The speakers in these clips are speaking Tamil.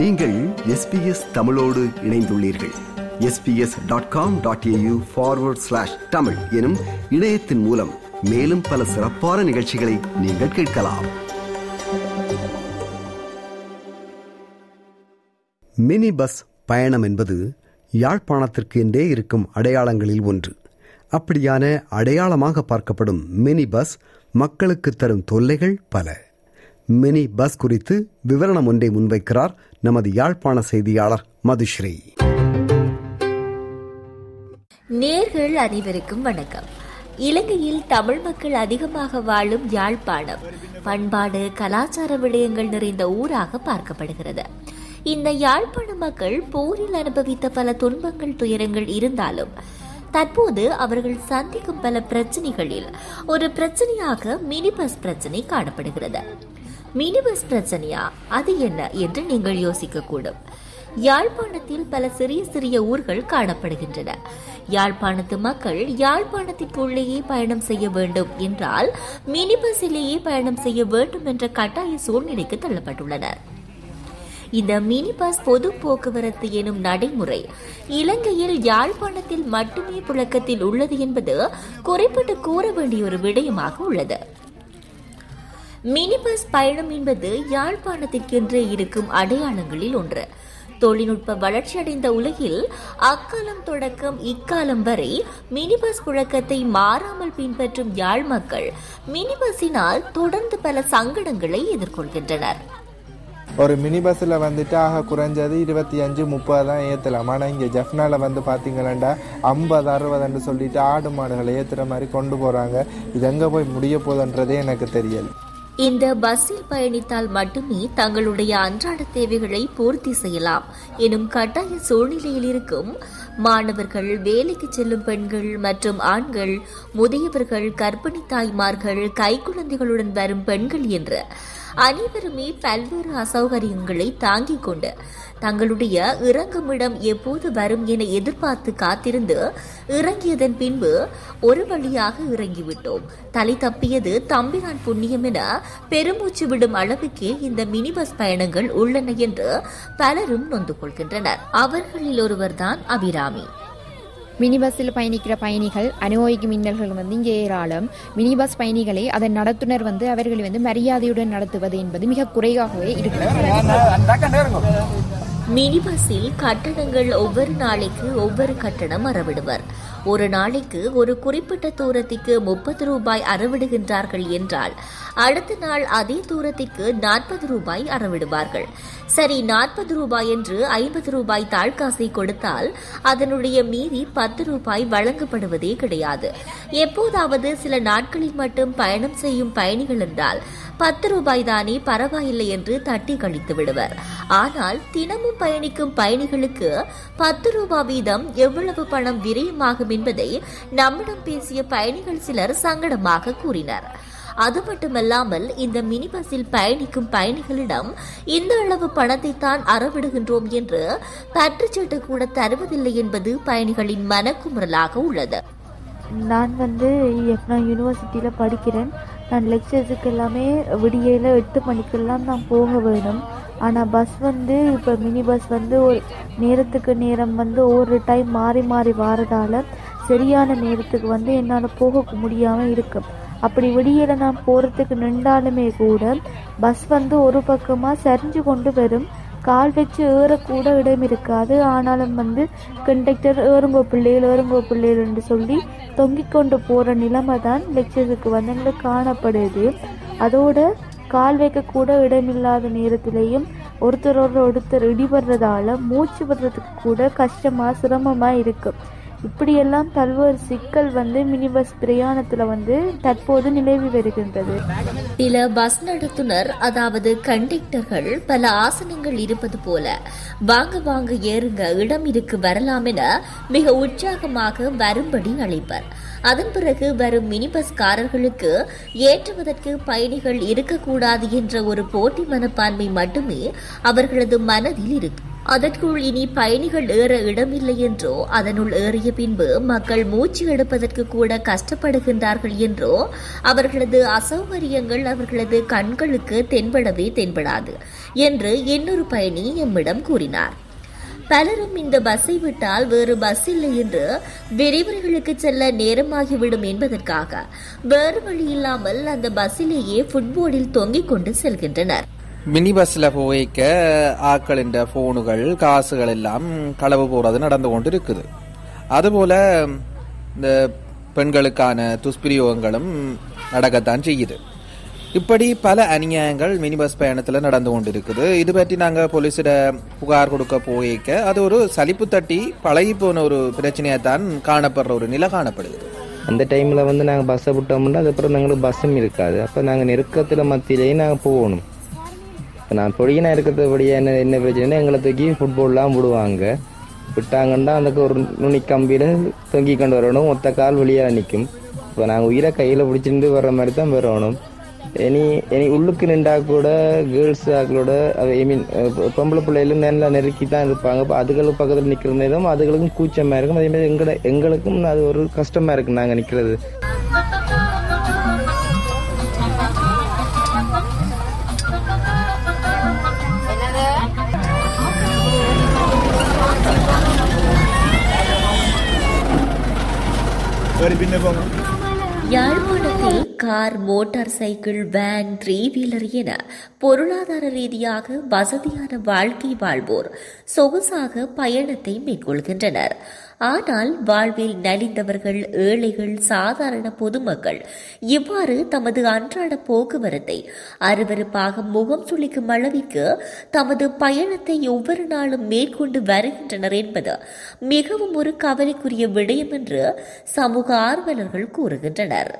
நீங்கள் எஸ்பிஎஸ் தமிழோடு இணைந்துள்ளீர்கள். SBS dot com dot AU forward slash Tamil எனும் இணையத்தின் மூலம் மேலும் பல சிறப்பான நிகழ்ச்சிகளை நீங்கள் கேட்கலாம். மினி பஸ் பயணம் என்பது யாழ்ப்பாணத்திற்கு என்றே இருக்கும் அடையாளங்களில் ஒன்று. அப்படியான அடையாளமாக பார்க்கப்படும் மினி பஸ் மக்களுக்கு தரும் தொல்லைகள் பல. மினி பஸ் குறித்து விவரணம் ஒன்றை முன்வைக்கிறார் நமது யாழ்ப்பாண செய்தியாளர் மதுஸ்ரீ. நேர்கள் அனைவருக்கும் வணக்கம். இலங்கையில் தமிழ் மக்கள் அதிகமாக வாழும் யாழ்ப்பாணம் பண்பாடு கலாச்சார விடயங்கள் நிறைந்த ஊராக பார்க்கப்படுகிறது. இந்த யாழ்ப்பாண மக்கள் போரில் அனுபவித்த பல துன்பங்கள் துயரங்கள் இருந்தாலும் தற்போது அவர்கள் சந்திக்கும் பல பிரச்சனைகளில் ஒரு பிரச்சனையாக மினி பஸ் பிரச்சனை காணப்படுகிறது. மினி பஸ் பிரச்சனையா? அது என்ன என்று நீங்கள் யோசிக்கக்கூடும். யாழ்ப்பாணத்தில் பல சிறிய சிறிய ஊர்கள் காணப்படுகின்றன. யாழ்ப்பாணத்து மக்கள் யாழ்ப்பாணத்திற்குள்ளேயே பயணம் செய்ய வேண்டும் என்றால் மினி பஸ்ஸிலேயே பயணம் செய்ய வேண்டும் என்ற கட்டாய சூழ்நிலைக்கு தள்ளப்பட்டுள்ளனர். இந்த மினி பஸ் பொது போக்குவரத்து எனும் நடைமுறை இலங்கையில் யாழ்ப்பாணத்தில் மட்டுமே புழக்கத்தில் உள்ளது என்பது குறிப்பிட்டு கூற வேண்டிய ஒரு விடயமாக உள்ளது. மினி பஸ் பயணம் என்பது யாழ்ப்பாணத்திற்கென்றே இருக்கும் அடையாளங்களில் ஒன்று. தொழில்நுட்ப வளர்ச்சியடைந்த உலகில் அக்காலம் தொடக்கம் இக்காலம் வரை மினி பஸ் புழக்கத்தை மாறாமல் பின்பற்றும் யாழ் மக்கள் மினி பஸ்ஸினால் தொடர்ந்து பல சங்கடங்களை எதிர்கொள்கின்றனர். ஒரு மினி பஸ்ஸில் வந்துட்டு ஆக குறைஞ்சது இருபத்தி அஞ்சு முப்பது தான் ஏற்றலாம் ஆனால் இங்கே ஜஃப்னாவில் வந்து பார்த்தீங்களா ஐம்பது அறுபதுன்னு சொல்லிட்டு ஆடு மாடுகளை ஏற்றுற மாதிரி கொண்டு போகிறாங்க இது எங்கே போய் முடிய போகுதுன்றதே எனக்கு தெரியல. இந்த பஸ்ஸில் பயணித்தால் மட்டுமே தங்களுடைய அன்றாட தேவைகளை பூர்த்தி செய்யலாம் எனும் கட்டாய சூழ்நிலையில் இருக்கும் மாணவர்கள் வேலைக்கு செல்லும் பெண்கள் மற்றும் ஆண்கள் முதியவர்கள் கர்ப்பிணி தாய்மார்கள் கைக்குழந்தைகளுடன் வரும் பெண்கள் என்று அனைவருமே பல்வேறு அசௌகரியங்களை தாங்கிக் கொண்டு தங்களுடைய இறங்குமிடம் எப்போது வரும் என எதிர்பார்த்து காத்திருந்து இறங்கியதன் பின்பு ஒரு வழியாக இறங்கிவிட்டோம். தலை தப்பியது தம்பிரான் புண்ணியம் என பெருமூச்சு விடும் அளவுக்கே இந்த மினி பஸ் பயணங்கள் உள்ளன என்று பலரும் நொந்து கொள்கின்றனர். அவர்களில் ஒருவர்தான் அபிராமி. மினி பஸ்ஸில் பயணிக்கிற பயணிகள் அனுபவிக்கும் இன்னல்கள் வந்து இங்கே ஏராளம். மினி பஸ் பயணிகளை அதன் நடத்துனர் வந்து அவர்களை வந்து மரியாதையுடன் நடத்துவது என்பது மிக குறைவாகவே இருக்கிறது. மினி பஸ்ஸில் கட்டணங்கள் ஒவ்வொரு நாளைக்கு ஒவ்வொரு கட்டணம் அறவிடுவர். ஒரு நாளைக்கு ஒரு குறிப்பிட்ட தூரத்திற்கு முப்பது ரூபாய் அறவிடுகின்றார்கள் என்றால் அடுத்த நாள் அதே தூரத்திற்கு நாற்பது ரூபாய் அறவிடுவார்கள். சரி நாற்பது ரூபாய் என்று ஐம்பது ரூபாய் தாழ்காசை கொடுத்தால் அதனுடைய மீதி பத்து ரூபாய் வழங்கப்படுவதே கிடையாது. எப்போதாவது சில நாட்களில் மட்டும் பயணம் செய்யும் பயணிகள் என்றால் பத்து ரூபாய் தானே பரவாயில்லை என்று தட்டி கழித்து விடுவர். ஆனால் தினமும் பயணிக்கும் பயணிகளுக்கு பத்து ரூபாய் வீதம் எவ்வளவு பணம் விரயமாகும் என்பதை நம்மிடம் பேசிய பயணிகள் சிலர் சங்கடமாக கூறினர். அது மட்டுமல்லாமல் இந்த மினி பஸ்ஸில் பயணிக்கும் பயணிகளிடம் இந்த அளவு பணத்தை தான் அறவிடுகின்றோம் என்று பற்றுச்சீட்டு கூட தருவதில்லை என்பது பயணிகளின் மனக்குமுறலாக உள்ளது. நான் வந்து எஃப்னா யூனிவர்சிட்டியில் படிக்கிறேன். நான் லெக்சர்ஸுக்கு எல்லாமே விடியையில் எட்டு மணிக்கெல்லாம் நான் போக வேணும். ஆனால் பஸ் வந்து இப்போ மினி பஸ் வந்து ஒரு நேரத்துக்கு நேரம் வந்து ஒரு டைம் மாறி மாறி வாரதால் சரியான நேரத்துக்கு வந்து என்னால் போக முடியாமல் இருக்கும் அப்படி வெளியில் நான் போகிறதுக்கு நின்றாலுமே கூட பஸ் வந்து ஒரு பக்கமாக சரிஞ்சு கொண்டு வரும். கால் வச்சு ஏறக்கூட இடம் இருக்காது. ஆனாலும் வந்து கண்டக்டர் ஏறுங்கோ பிள்ளைகள் ஏறுங்கோ என்று சொல்லி தொங்கிக் கொண்டு போகிற நிலைமை தான் லெக்சருக்கு வந்து எங்களுக்கு காணப்படுது. அதோட கால் வைக்கக்கூட இடமில்லாத நேரத்திலையும் ஒருத்தர் ஒருத்தர் இடிபடுறதால மூச்சு விடுறதுக்கு கூட கஷ்டமாக சிரமமாக இருக்குது இப்படியெல்லாம் பல்வேறு சிக்கல் வந்து மினி பஸ் பிரயாணத்துல வந்து தற்போது நிலவி வருகின்றது. சில பஸ் நடத்துனர் அதாவது கண்டக்டர்கள் பல ஆசனங்கள் இருப்பது போல வாங்க வாங்க ஏறுங்க இடம் இருக்கு வரலாம் என மிக உற்சாகமாக வரும்படி அழைப்பர். அதன் பிறகு வரும் மினி பஸ்காரர்களுக்கு ஏற்றுவதற்கு பயணிகள் இருக்கக்கூடாது என்ற ஒரு போட்டி மனப்பான்மை மட்டுமே அவர்களது மனதில் இருக்கும் அதற்குள் இனி பயணிகள் ஏற இடமில்லை என்றோ அதனுள் ஏறிய பின்பு மக்கள் மூச்சு எடுப்பதற்கு கூட கஷ்டப்படுகின்றார்கள் என்றோ அவர்களது அசௌகரியங்கள் அவர்களது கண்களுக்கு தென்படவே தென்படாது என்று இன்னொரு பயணி எம்மிடம் கூறினார். பலரும் இந்த பஸ்ஸை விட்டால் வேறு பஸ் இல்லை என்று விரைவர்களுக்கு செல்ல நேரமாகிவிடும் என்பதற்காக வேறு வழி இல்லாமல் அந்த பஸ்ஸிலேயே ஃபுட்போர்டில் தொங்கிக் கொண்டு செல்கின்றனர். மினி பஸ்ல போய்க்க ஆக்களின் போனுகள் காசுகள் எல்லாம் களவு போறது நடந்து கொண்டு இருக்குது அதுபோல இந்த பெண்களுக்கான துஷ்பிரயோகங்களும் நடக்கத்தான் செய்யுது. இப்படி பல அநியாயங்கள் மினி பஸ் பயணத்தில் நடந்து கொண்டு இருக்குது இது பற்றி நாங்கள் போலீஸிட புகார் கொடுக்க போயிக்க அது ஒரு சலிப்பு தட்டி பழகி போன ஒரு பிரச்சனையை தான் காணப்படுற ஒரு நிலை காணப்படுது. அந்த டைமில் வந்து நாங்கள் பஸ்ஸை விட்டோம்னா அதுக்கப்புறம் நாங்களுக்கு பஸ்ஸும் இருக்காது. அப்போ நாங்கள் நெருக்கத்தில் மத்தியிலேயே நாங்கள் போகணும். நான் பொடியினா இருக்கிறதுபடியே என்ன என்ன பிரச்சனைனா எங்களை தூக்கி ஃபுட்பால்லாம் விடுவாங்க. விட்டாங்கன்னா அதுக்கு ஒரு நுனி கம்பியில் தொங்கி கொண்டு வரணும். ஒத்த கால் வெளியாக நிற்கும் இப்போ நாங்கள் உயிரை கையில் பிடிச்சிருந்து வர்ற மாதிரி தான் வரணும். இனி இனி உள்ளுக்கு நின்றா கூட கேர்ள்ஸ் ஆக்களோட ஐ மீன் பொம்பளை பிள்ளைகளும் நல்லா நெருக்கி தான் இருப்பாங்க. இப்போ அதுகளுக்கு பக்கத்தில் நிற்கிற நேரம் அதுகளுக்கும் கூச்சமாக இருக்கும். அதே மாதிரி எங்களை எங்களுக்கும் அது ஒரு கஷ்டமாக இருக்கு நாங்கள் நிற்கிறது யாழ்ப்பாணத்தில் car motor cycle van three wheeler என பொருளாதார ரீதியாக வசதியான வாழ்க்கை வாழ்வோர் சொகுசாக பயணத்தை மேற்கொள்கின்றனர். ஆனால் வாழ்வில் நலிந்தவர்கள் ஏழைகள் சாதாரண பொதுமக்கள் இவ்வாறு தமது அன்றாட போக்குவரத்தை அருவருப்பாக முகம் சுளிக்கும் அளவிற்கு தமது பயணத்தை ஒவ்வொரு நாளும் மேற்கொண்டு வருகின்றனர் என்பது மிகவும் ஒரு கவலைக்குரிய விடயம் என்று சமூக ஆர்வலர்கள் கூறுகின்றனர்.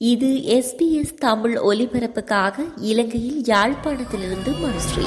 இது எஸ்பிஎஸ் தமிழ் ஒலிபரப்புக்காக இலங்கையில் யாழ்ப்பாணத்திலிருந்து மனுஸ்ரீ